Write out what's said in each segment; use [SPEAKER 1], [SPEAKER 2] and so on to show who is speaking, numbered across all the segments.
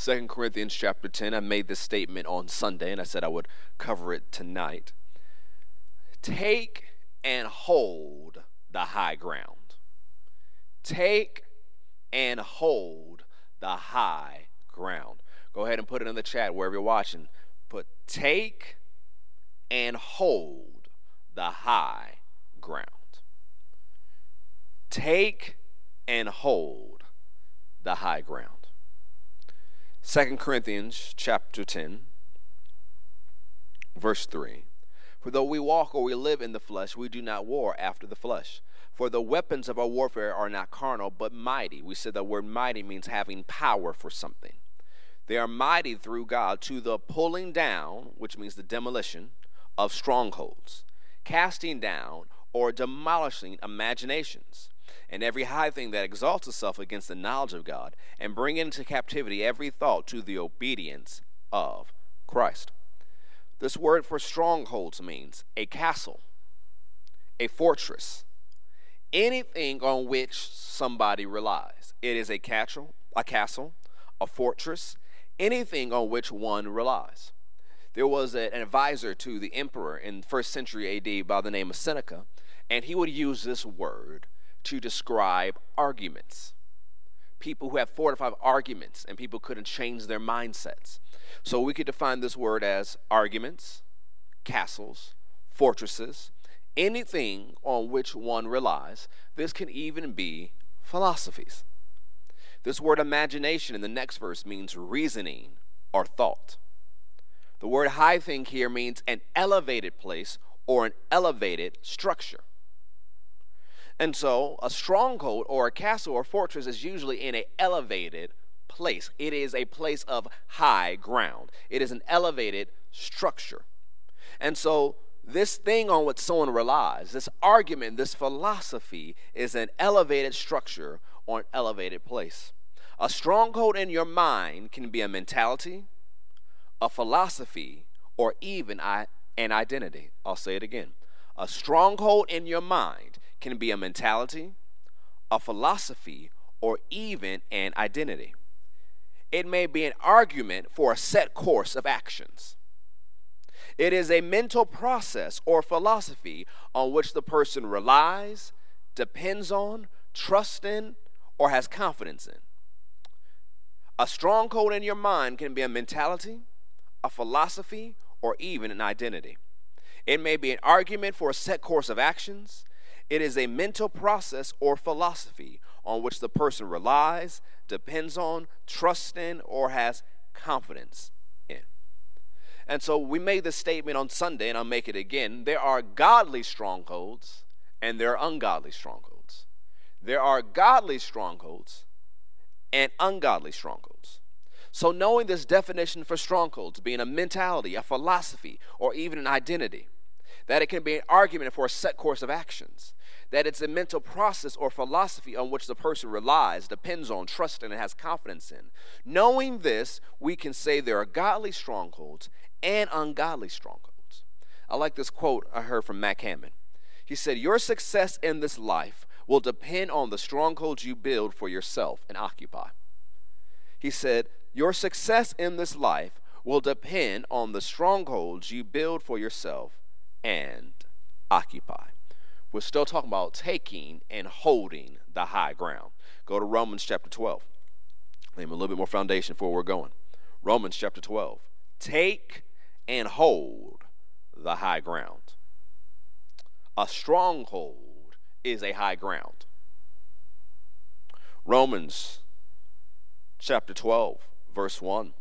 [SPEAKER 1] 2 Corinthians chapter 10. I made this statement on Sunday and I said I would cover it tonight. Take and hold the high ground. Take and hold the high ground. Go ahead and put it in the chat wherever you're watching. Put take and hold the high ground. Take and hold the high ground. 2 Corinthians chapter 10, verse 3. For though we walk or we live in the flesh, we do not war after the flesh. For the weapons of our warfare are not carnal, but mighty. We said the word mighty means having power for something. They are mighty through God to the pulling down, which means the demolition, of strongholds, casting down or demolishing imaginations and every high thing that exalts itself against the knowledge of God, and bring into captivity every thought to the obedience of Christ. This word for strongholds means a castle, a fortress, anything on which somebody relies. It is a castle, a castle, a fortress, anything on which one relies. There was an advisor to the emperor in first century AD by the name of Seneca, and he would use this word to describe arguments. People who have four to five arguments and people couldn't change their mindsets. So we could define this word as arguments, castles, fortresses, anything on which one relies. This can even be philosophies. This word imagination in the next verse means reasoning or thought. The word high thing here means an elevated place or an elevated structure. And so, a stronghold or a castle or fortress is usually in an elevated place. It is a place of high ground, it is an elevated structure. And so, this thing on which someone relies, this argument, this philosophy, is an elevated structure or an elevated place. A stronghold in your mind can be a mentality, a philosophy, or even an identity. I'll say it again. A stronghold in your mind can be a mentality, a philosophy, or even an identity. It may be an argument for a set course of actions. It is a mental process or philosophy on which the person relies, depends on, trusts in, or has confidence in. A stronghold in your mind can be a mentality, a philosophy, or even an identity. It may be an argument for a set course of actions. It is a mental process or philosophy on which the person relies, depends on, trusts in, or has confidence in. And so we made this statement on Sunday, and I'll make it again. There are godly strongholds and there are ungodly strongholds. There are godly strongholds and ungodly strongholds. So, knowing this definition for strongholds being a mentality, a philosophy, or even an identity, that it can be an argument for a set course of actions, that it's a mental process or philosophy on which the person relies, depends on, trusts and has confidence in. Knowing this, we can say there are godly strongholds and ungodly strongholds. I like this quote I heard from Mac Hammond. He said, Your success in this life will depend on the strongholds you build for yourself and occupy. He said, Your success in this life will depend on the strongholds you build for yourself and occupy. We're still talking about taking and holding the high ground. Go to Romans chapter 12. Name a little bit more foundation for where we're going. Romans chapter 12. Take and hold the high ground. A stronghold is a high ground. Romans chapter 12, verse 1.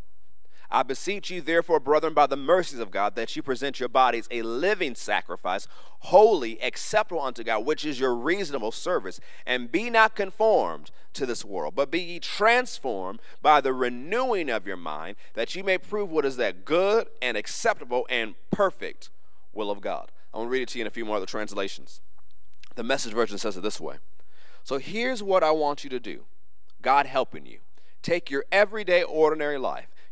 [SPEAKER 1] I beseech you, therefore, brethren, by the mercies of God, that you present your bodies a living sacrifice, holy, acceptable unto God, which is your reasonable service. And be not conformed to this world, but be ye transformed by the renewing of your mind, that you may prove what is that good and acceptable and perfect will of God. I'm going to read it to you in a few more other translations. The message version says it this way So here's what I want you to do God helping you. Take your everyday, ordinary life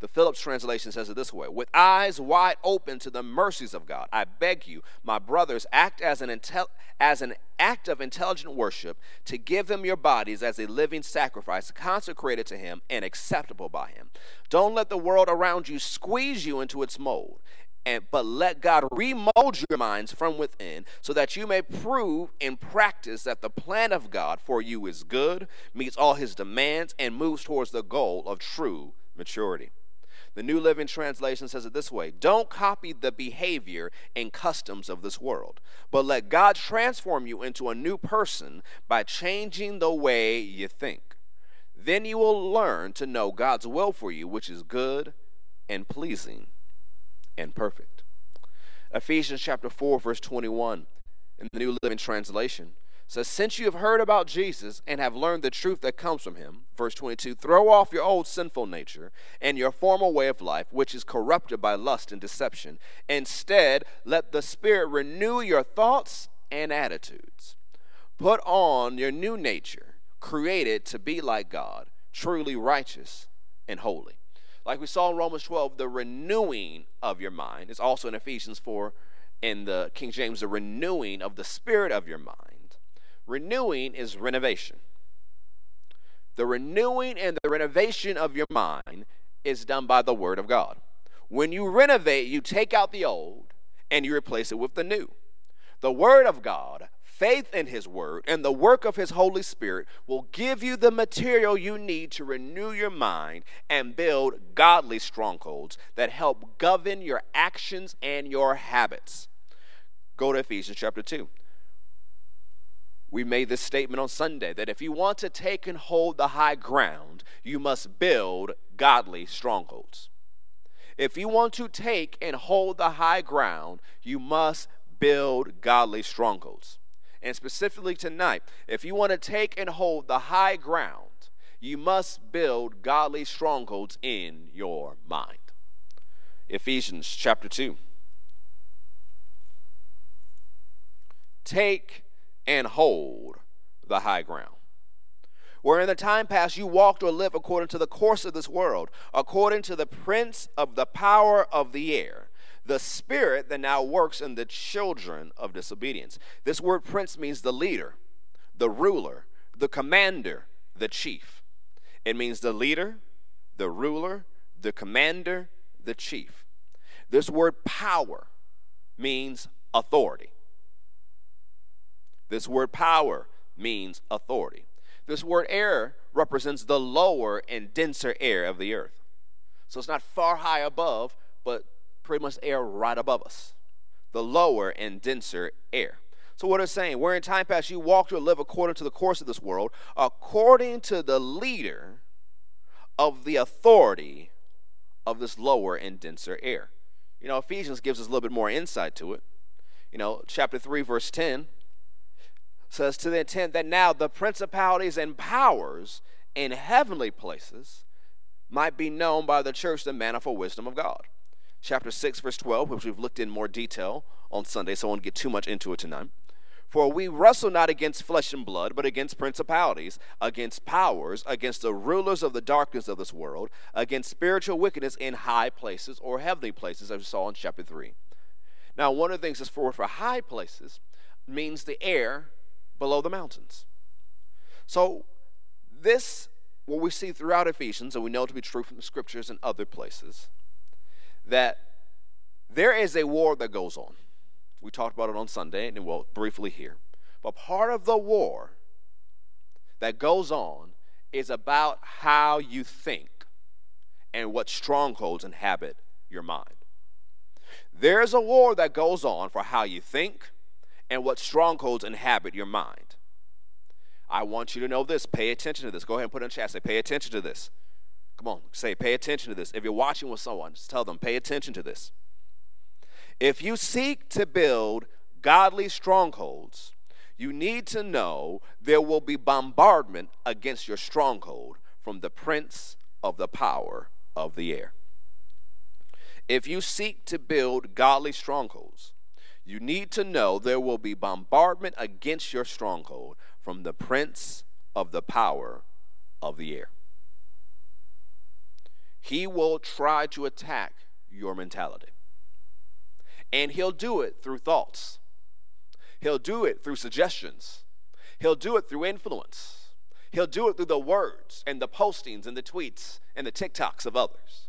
[SPEAKER 1] The Phillips translation says it this way With eyes wide open to the mercies of God, I beg you, my brothers, act as an, intel- as an act of intelligent worship to give them your bodies as a living sacrifice, consecrated to Him and acceptable by Him. Don't let the world around you squeeze you into its mold. And, but let God remold your minds from within so that you may prove in practice that the plan of God for you is good, meets all his demands, and moves towards the goal of true maturity. The New Living Translation says it this way Don't copy the behavior and customs of this world, but let God transform you into a new person by changing the way you think. Then you will learn to know God's will for you, which is good and pleasing and perfect. Ephesians chapter 4, verse 21 in the New Living Translation says, Since you have heard about Jesus and have learned the truth that comes from him, verse 22, throw off your old sinful nature and your former way of life, which is corrupted by lust and deception. Instead, let the Spirit renew your thoughts and attitudes. Put on your new nature, created to be like God, truly righteous and holy. Like we saw in Romans 12, the renewing of your mind is also in Ephesians 4 in the King James, the renewing of the spirit of your mind Renewing is renovation. The renewing and the renovation of your mind is done by the Word of God. When you renovate, you take out the old and you replace it with the new. The Word of God, faith in His Word, and the work of His Holy Spirit will give you the material you need to renew your mind and build godly strongholds that help govern your actions and your habits. Go to Ephesians chapter 2 we made this statement on Sunday that if you want to take and hold the high ground, you must build godly strongholds. If you want to take and hold the high ground, you must build godly strongholds. And specifically tonight, if you want to take and hold the high ground, you must build godly strongholds in your mind. Ephesians chapter 2. Take and hold the high ground. Where in the time past you walked or lived according to the course of this world, according to the prince of the power of the air, the spirit that now works in the children of disobedience. This word prince means the leader, the ruler, the commander, the chief. It means the leader, the ruler, the commander, the chief. This word power means authority. This word power means authority. This word air represents the lower and denser air of the earth. So it's not far high above, but pretty much air right above us. The lower and denser air. So what it's saying, where in time past you walked or live according to the course of this world, according to the leader of the authority of this lower and denser air. You know, Ephesians gives us a little bit more insight to it. You know, chapter 3, verse 10 says to the intent that now the principalities and powers in heavenly places might be known by the church the manifold wisdom of God. Chapter 6, verse 12, which we've looked in more detail on Sunday, so I won't get too much into it tonight. For we wrestle not against flesh and blood, but against principalities, against powers, against the rulers of the darkness of this world, against spiritual wickedness in high places or heavenly places, as we saw in chapter 3. Now, one of the things that's for, for high places means the air below the mountains. So, this, what we see throughout Ephesians, and we know to be true from the scriptures and other places, that there is a war that goes on. We talked about it on Sunday, and we'll briefly here. But part of the war that goes on is about how you think and what strongholds inhabit your mind. There's a war that goes on for how you think and what strongholds inhabit your mind. I want you to know this. Pay attention to this. Go ahead and put it in chat. Say, pay attention to this. Come on, say, pay attention to this. If you're watching with someone, just tell them, pay attention to this. If you seek to build godly strongholds, you need to know there will be bombardment against your stronghold from the prince of the power of the air. If you seek to build godly strongholds, you need to know there will be bombardment against your stronghold from the prince of the power of the air. He will try to attack your mentality. And he'll do it through thoughts, he'll do it through suggestions, he'll do it through influence, he'll do it through the words and the postings and the tweets and the TikToks of others.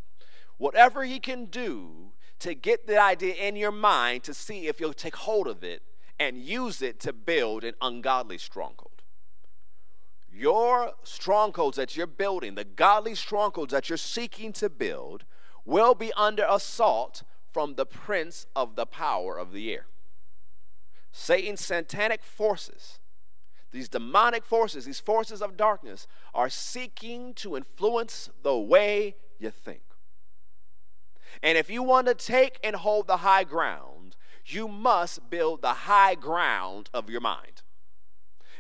[SPEAKER 1] Whatever he can do to get the idea in your mind to see if you'll take hold of it and use it to build an ungodly stronghold. Your strongholds that you're building, the godly strongholds that you're seeking to build, will be under assault from the prince of the power of the air. Satan's satanic forces, these demonic forces, these forces of darkness, are seeking to influence the way you think. And if you want to take and hold the high ground, you must build the high ground of your mind.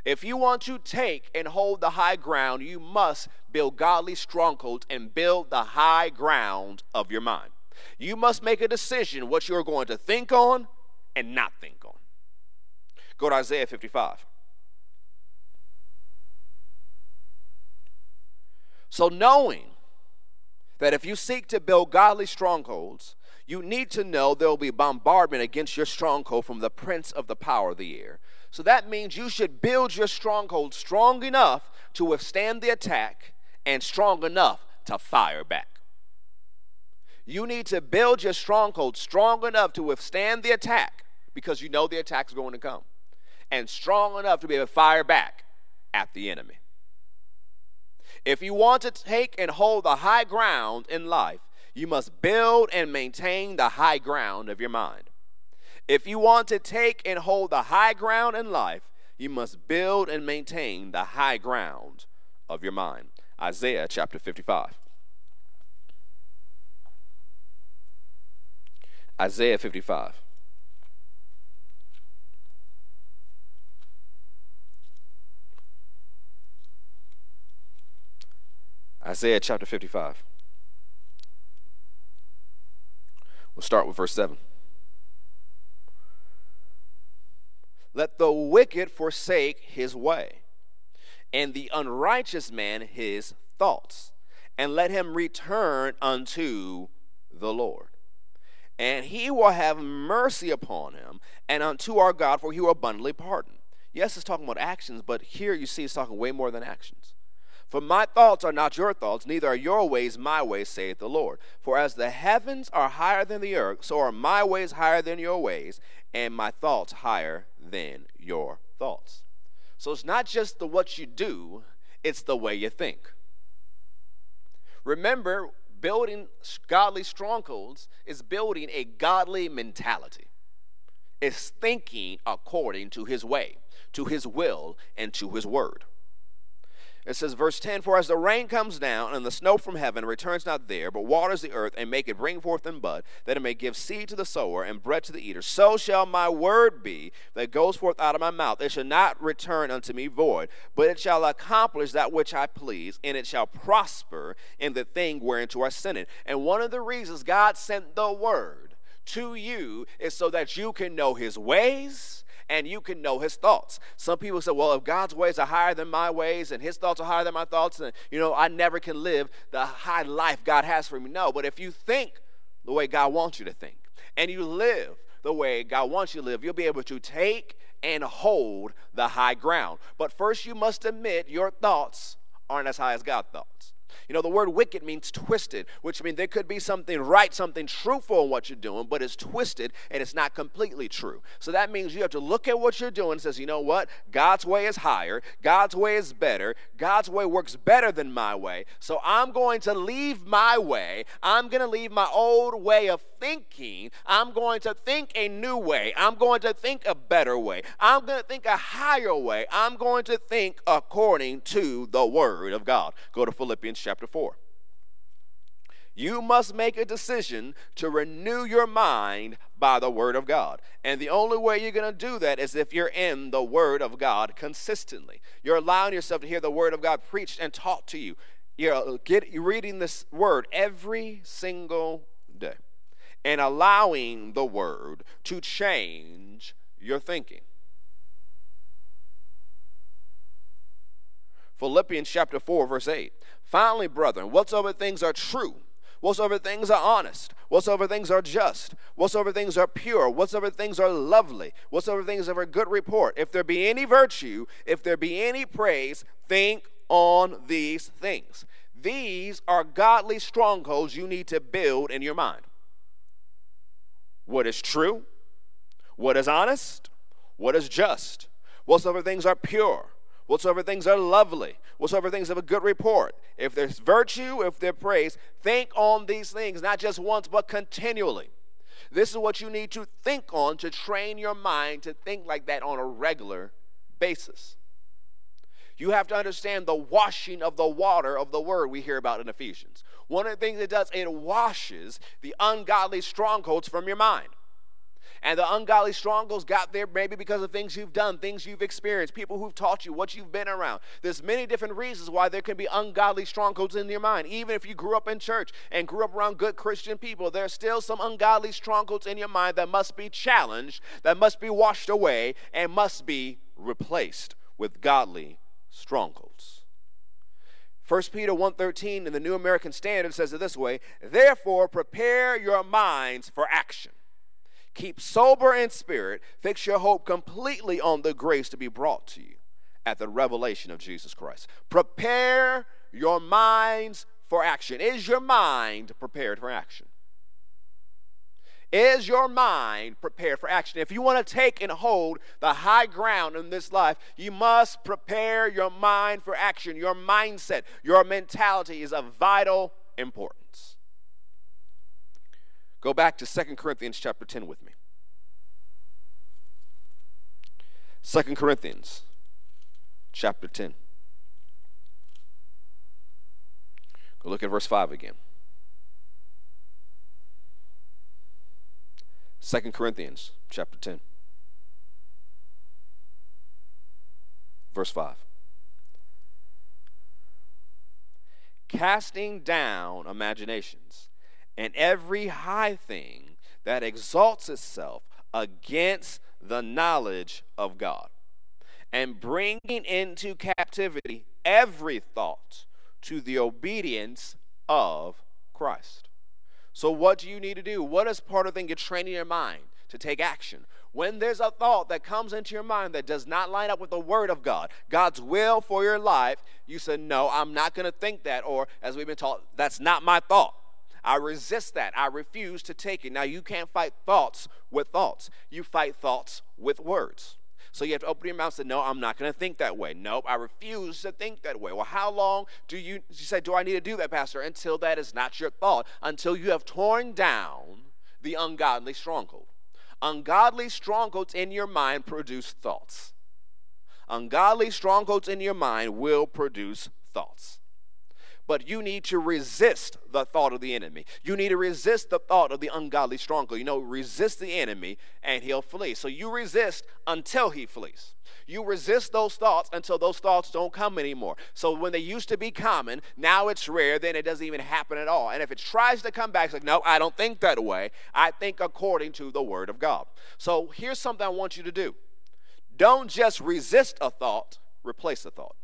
[SPEAKER 1] If you want to take and hold the high ground, you must build godly strongholds and build the high ground of your mind. You must make a decision what you're going to think on and not think on. Go to Isaiah 55. So, knowing that if you seek to build godly strongholds, you need to know there will be bombardment against your stronghold from the prince of the power of the air. So that means you should build your stronghold strong enough to withstand the attack and strong enough to fire back. You need to build your stronghold strong enough to withstand the attack because you know the attack is going to come, and strong enough to be able to fire back at the enemy. If you want to take and hold the high ground in life, you must build and maintain the high ground of your mind. If you want to take and hold the high ground in life, you must build and maintain the high ground of your mind. Isaiah chapter 55. Isaiah 55. Isaiah chapter 55. We'll start with verse 7. Let the wicked forsake his way, and the unrighteous man his thoughts, and let him return unto the Lord. And he will have mercy upon him, and unto our God, for he will abundantly pardon. Yes, it's talking about actions, but here you see it's talking way more than actions. For my thoughts are not your thoughts, neither are your ways my ways, saith the Lord. For as the heavens are higher than the earth, so are my ways higher than your ways, and my thoughts higher than your thoughts. So it's not just the what you do, it's the way you think. Remember, building godly strongholds is building a godly mentality. It's thinking according to his way, to his will, and to his word. It says, verse 10 For as the rain comes down, and the snow from heaven returns not there, but waters the earth, and make it bring forth and bud, that it may give seed to the sower and bread to the eater, so shall my word be that goes forth out of my mouth. It shall not return unto me void, but it shall accomplish that which I please, and it shall prosper in the thing whereunto I sent it. And one of the reasons God sent the word to you is so that you can know his ways and you can know his thoughts. Some people say, well, if God's ways are higher than my ways and his thoughts are higher than my thoughts, then, you know, I never can live the high life God has for me. No, but if you think the way God wants you to think and you live the way God wants you to live, you'll be able to take and hold the high ground. But first, you must admit your thoughts aren't as high as God's thoughts. You know, the word wicked means twisted, which means there could be something right, something truthful in what you're doing, but it's twisted and it's not completely true. So that means you have to look at what you're doing and says, you know what? God's way is higher, God's way is better, God's way works better than my way. So I'm going to leave my way. I'm going to leave my old way of thinking. I'm going to think a new way. I'm going to think a better way. I'm going to think a higher way. I'm going to think according to the word of God. Go to Philippians chapter 4. You must make a decision to renew your mind by the Word of God. And the only way you're going to do that is if you're in the Word of God consistently. You're allowing yourself to hear the Word of God preached and taught to you. You're, uh, get, you're reading this Word every single day and allowing the Word to change your thinking. Philippians chapter 4, verse 8. Finally, brethren, whatsoever things are true, whatsoever things are honest, whatsoever things are just, whatsoever things are pure, whatsoever things are lovely, whatsoever things are a good report, if there be any virtue, if there be any praise, think on these things. These are godly strongholds you need to build in your mind. What is true? What is honest? What is just? Whatsoever things are pure? Whatsoever things are lovely, whatsoever things of a good report. If there's virtue, if there's praise, think on these things, not just once, but continually. This is what you need to think on to train your mind to think like that on a regular basis. You have to understand the washing of the water of the word we hear about in Ephesians. One of the things it does, it washes the ungodly strongholds from your mind. And the ungodly strongholds got there maybe because of things you've done, things you've experienced, people who've taught you, what you've been around. There's many different reasons why there can be ungodly strongholds in your mind. Even if you grew up in church and grew up around good Christian people, there's still some ungodly strongholds in your mind that must be challenged, that must be washed away, and must be replaced with godly strongholds. 1 Peter 1:13 in the New American Standard says it this way, "Therefore prepare your minds for action." Keep sober in spirit. Fix your hope completely on the grace to be brought to you at the revelation of Jesus Christ. Prepare your minds for action. Is your mind prepared for action? Is your mind prepared for action? If you want to take and hold the high ground in this life, you must prepare your mind for action. Your mindset, your mentality is of vital importance. Go back to 2 Corinthians chapter 10 with me. 2 Corinthians chapter 10. Go look at verse 5 again. 2 Corinthians chapter 10. Verse 5. Casting down imaginations and every high thing that exalts itself against the knowledge of God, and bringing into captivity every thought to the obedience of Christ. So, what do you need to do? What is part of the thing you're training your mind to take action? When there's a thought that comes into your mind that does not line up with the Word of God, God's will for your life, you say, No, I'm not going to think that. Or, as we've been taught, that's not my thought. I resist that. I refuse to take it. Now, you can't fight thoughts with thoughts, you fight thoughts with words. So you have to open your mouth and say, No, I'm not going to think that way. Nope, I refuse to think that way. Well, how long do you, you say, Do I need to do that, Pastor? Until that is not your thought, until you have torn down the ungodly stronghold. Ungodly strongholds in your mind produce thoughts. Ungodly strongholds in your mind will produce thoughts but you need to resist the thought of the enemy. You need to resist the thought of the ungodly stronghold. You know, resist the enemy and he'll flee. So you resist until he flees. You resist those thoughts until those thoughts don't come anymore. So when they used to be common, now it's rare, then it doesn't even happen at all. And if it tries to come back, it's like, no, I don't think that way. I think according to the word of God. So here's something I want you to do don't just resist a thought, replace a thought.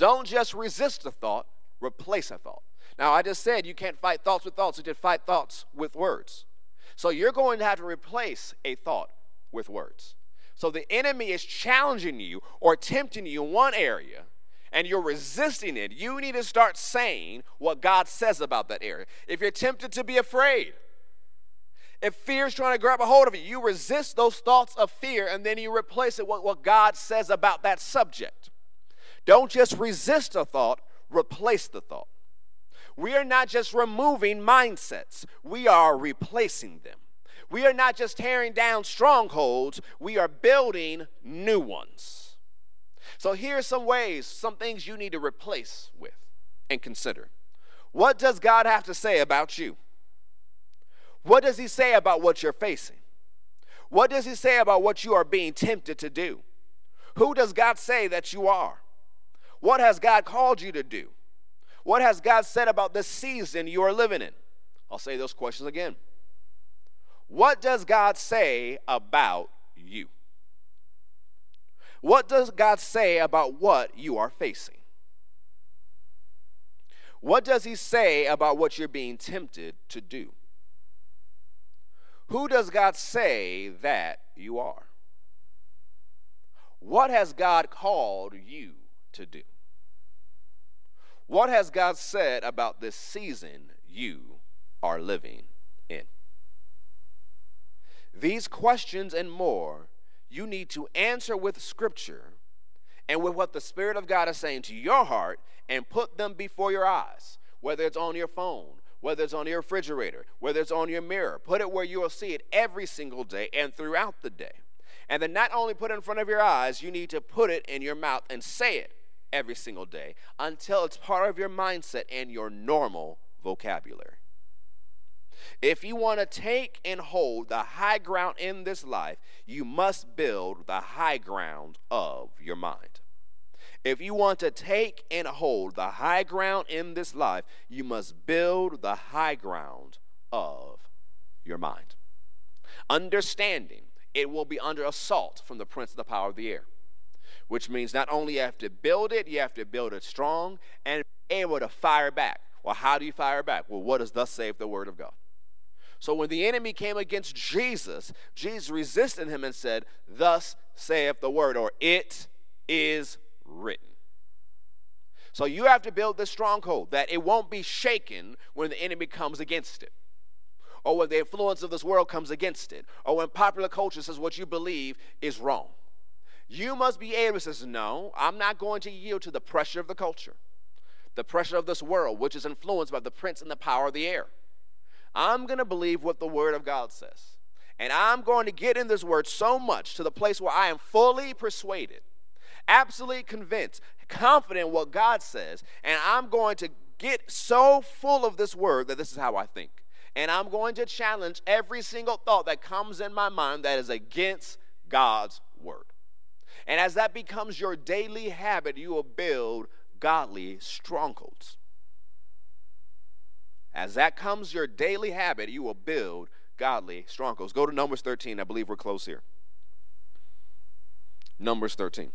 [SPEAKER 1] Don't just resist a thought, replace a thought. Now, I just said you can't fight thoughts with thoughts, you can fight thoughts with words. So you're going to have to replace a thought with words. So the enemy is challenging you or tempting you in one area, and you're resisting it, you need to start saying what God says about that area. If you're tempted to be afraid, if fear is trying to grab a hold of you, you resist those thoughts of fear and then you replace it with what God says about that subject. Don't just resist a thought, replace the thought. We are not just removing mindsets, we are replacing them. We are not just tearing down strongholds, we are building new ones. So, here are some ways, some things you need to replace with and consider. What does God have to say about you? What does He say about what you're facing? What does He say about what you are being tempted to do? Who does God say that you are? What has God called you to do? What has God said about the season you are living in? I'll say those questions again. What does God say about you? What does God say about what you are facing? What does He say about what you're being tempted to do? Who does God say that you are? What has God called you to do? What has God said about this season you are living in? These questions and more you need to answer with Scripture and with what the Spirit of God is saying to your heart and put them before your eyes, whether it's on your phone, whether it's on your refrigerator, whether it's on your mirror. Put it where you will see it every single day and throughout the day. And then not only put it in front of your eyes, you need to put it in your mouth and say it every single day until it's part of your mindset and your normal vocabulary. If you want to take and hold the high ground in this life, you must build the high ground of your mind. If you want to take and hold the high ground in this life, you must build the high ground of your mind. Understanding it will be under assault from the prince of the power of the air, which means not only you have to build it, you have to build it strong and able to fire back. Well, how do you fire back? Well, what does thus save the word of God? So when the enemy came against Jesus, Jesus resisted him and said, Thus saith the word, or it is written. So you have to build this stronghold that it won't be shaken when the enemy comes against it, or when the influence of this world comes against it, or when popular culture says what you believe is wrong. You must be able to say, No, I'm not going to yield to the pressure of the culture, the pressure of this world, which is influenced by the prince and the power of the air. I'm going to believe what the Word of God says. And I'm going to get in this Word so much to the place where I am fully persuaded absolutely convinced, confident in what God says, and I'm going to get so full of this word that this is how I think. And I'm going to challenge every single thought that comes in my mind that is against God's word. And as that becomes your daily habit, you will build godly strongholds. As that comes your daily habit, you will build godly strongholds. Go to Numbers 13. I believe we're close here. Numbers 13.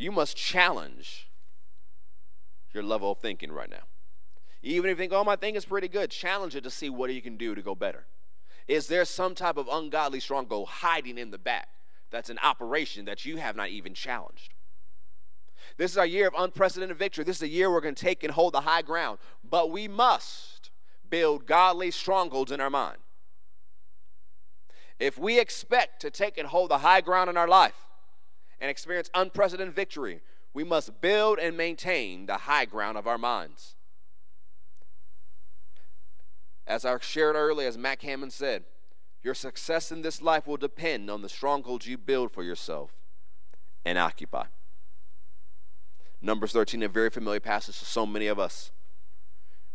[SPEAKER 1] you must challenge your level of thinking right now. Even if you think, oh, my thing is pretty good, challenge it to see what you can do to go better. Is there some type of ungodly stronghold hiding in the back that's an operation that you have not even challenged? This is our year of unprecedented victory. This is a year we're going to take and hold the high ground. But we must build godly strongholds in our mind. If we expect to take and hold the high ground in our life, and experience unprecedented victory, we must build and maintain the high ground of our minds. As I shared earlier, as Mac Hammond said, your success in this life will depend on the strongholds you build for yourself and occupy. Numbers 13, a very familiar passage to so many of us.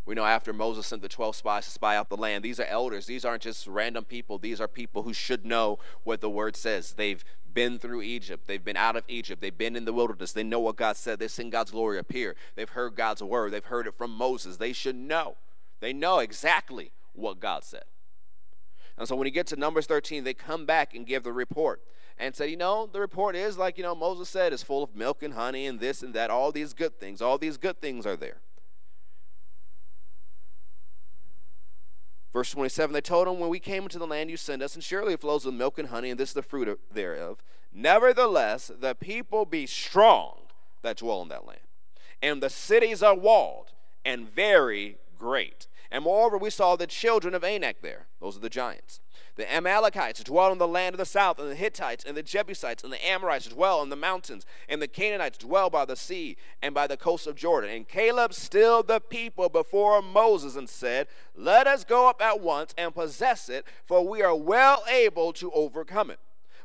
[SPEAKER 1] We know after Moses sent the 12 spies to spy out the land, these are elders. These aren't just random people. These are people who should know what the word says. They've been through Egypt. They've been out of Egypt. They've been in the wilderness. They know what God said. They've seen God's glory appear. They've heard God's word. They've heard it from Moses. They should know. They know exactly what God said. And so when you get to Numbers 13, they come back and give the report and say, you know, the report is like, you know, Moses said, is full of milk and honey and this and that, all these good things. All these good things are there. Verse 27 They told him, When we came into the land you sent us, and surely it flows with milk and honey, and this is the fruit thereof. Nevertheless, the people be strong that dwell in that land, and the cities are walled and very great. And moreover, we saw the children of Anak there. Those are the giants. The Amalekites dwell in the land of the south, and the Hittites, and the Jebusites, and the Amorites dwell in the mountains, and the Canaanites dwell by the sea and by the coast of Jordan. And Caleb stilled the people before Moses and said, Let us go up at once and possess it, for we are well able to overcome it.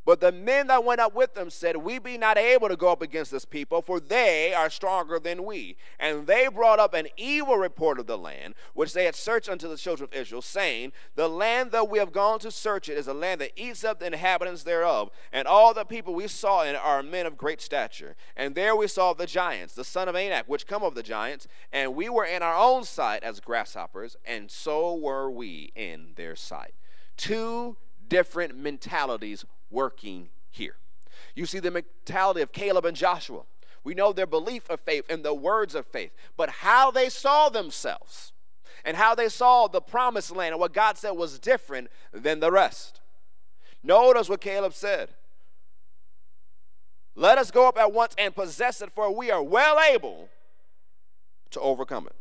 [SPEAKER 1] But the men that went up with them said, We be not able to go up against this people, for they are stronger than we. And they brought up an evil report of the land, which they had searched unto the children of Israel, saying, The land that we have gone to search it is a land that eats up the inhabitants thereof, and all the people we saw in it are men of great stature. And there we saw the giants, the son of Anak, which come of the giants, and we were in our own sight as grasshoppers, and so were we in their sight. Two different mentalities working here. You see the mentality of Caleb and Joshua. We know their belief of faith and the words of faith, but how they saw themselves and how they saw the promised land and what God said was different than the rest. Notice what Caleb said. Let us go up at once and possess it, for we are well able to overcome it.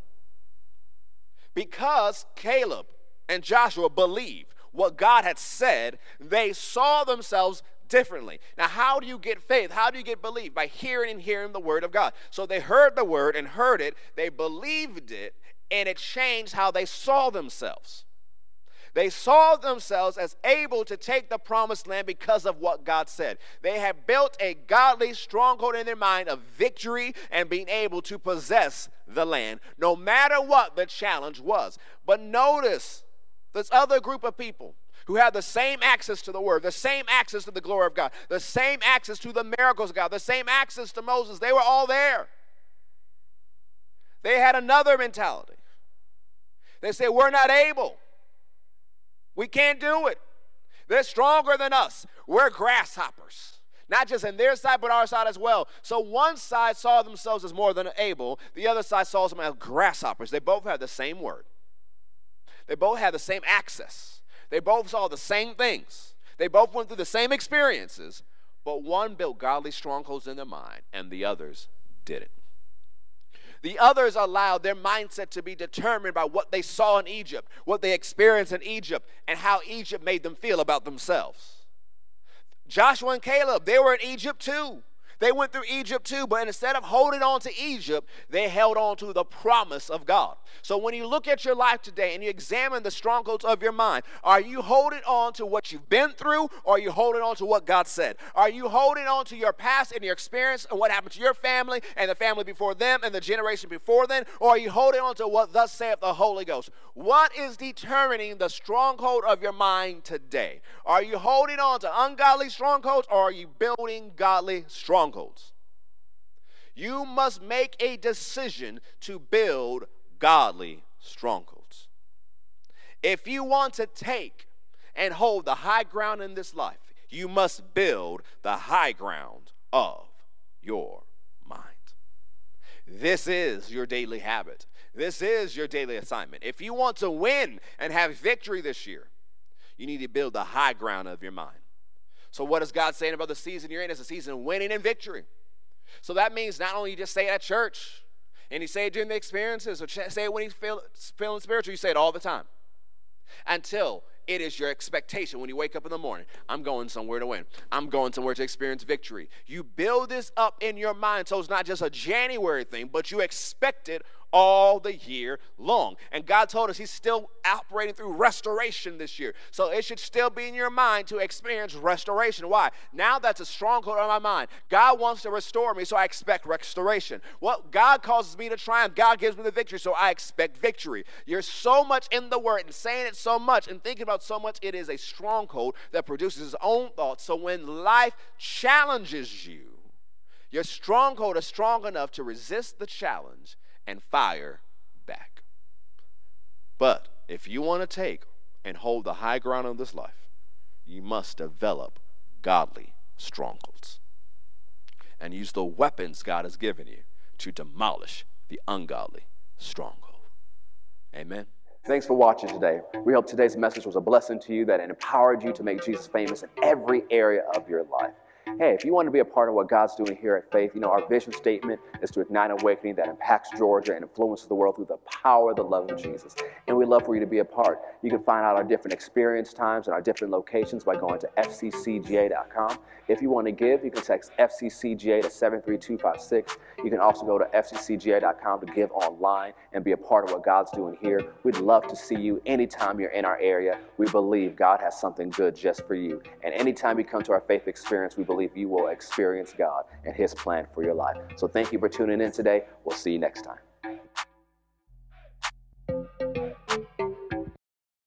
[SPEAKER 1] Because Caleb and Joshua believed what God had said, they saw themselves differently. Now, how do you get faith? How do you get belief? By hearing and hearing the word of God. So they heard the word and heard it, they believed it, and it changed how they saw themselves. They saw themselves as able to take the promised land because of what God said. They had built a godly stronghold in their mind of victory and being able to possess the land, no matter what the challenge was. But notice this other group of people who had the same access to the word, the same access to the glory of God, the same access to the miracles of God, the same access to Moses, they were all there. They had another mentality. They said, We're not able. We can't do it. They're stronger than us. We're grasshoppers. Not just in their side, but our side as well. So one side saw themselves as more than able, the other side saw them as grasshoppers. They both had the same word. They both had the same access. They both saw the same things. They both went through the same experiences, but one built godly strongholds in their mind and the others didn't. The others allowed their mindset to be determined by what they saw in Egypt, what they experienced in Egypt, and how Egypt made them feel about themselves. Joshua and Caleb, they were in Egypt too. They went through Egypt too, but instead of holding on to Egypt, they held on to the promise of God. So when you look at your life today and you examine the strongholds of your mind, are you holding on to what you've been through or are you holding on to what God said? Are you holding on to your past and your experience and what happened to your family and the family before them and the generation before them? Or are you holding on to what thus saith the Holy Ghost? What is determining the stronghold of your mind today? Are you holding on to ungodly strongholds or are you building godly strongholds? Strongholds. You must make a decision to build godly strongholds. If you want to take and hold the high ground in this life, you must build the high ground of your mind. This is your daily habit. This is your daily assignment. If you want to win and have victory this year, you need to build the high ground of your mind. So, what is God saying about the season you're in? It's a season of winning and victory. So, that means not only you just say it at church and you say it during the experiences or say it when you feel feeling spiritual, you say it all the time until it is your expectation when you wake up in the morning. I'm going somewhere to win. I'm going somewhere to experience victory. You build this up in your mind so it's not just a January thing, but you expect it all the year long. And God told us He's still operating through restoration this year. So it should still be in your mind to experience restoration. Why? Now that's a stronghold on my mind. God wants to restore me, so I expect restoration. What God causes me to triumph, God gives me the victory, so I expect victory. You're so much in the Word and saying it so much and thinking about so much, it is a stronghold that produces its own thoughts. So when life challenges you, your stronghold is strong enough to resist the challenge and fire back. But if you want to take and hold the high ground of this life, you must develop godly strongholds and use the weapons God has given you to demolish the ungodly stronghold. Amen.
[SPEAKER 2] Thanks for watching today. We hope today's message was a blessing to you that empowered you to make Jesus famous in every area of your life hey, if you want to be a part of what God's doing here at Faith, you know, our vision statement is to ignite awakening that impacts Georgia and influences the world through the power of the love of Jesus. And we'd love for you to be a part. You can find out our different experience times and our different locations by going to fccga.com. If you want to give, you can text FCCGA to 73256. You can also go to fccga.com to give online and be a part of what God's doing here. We'd love to see you anytime you're in our area. We believe God has something good just for you. And anytime you come to our faith experience, we believe you will experience God and His plan for your life. So thank you for tuning in today. We'll see you next time.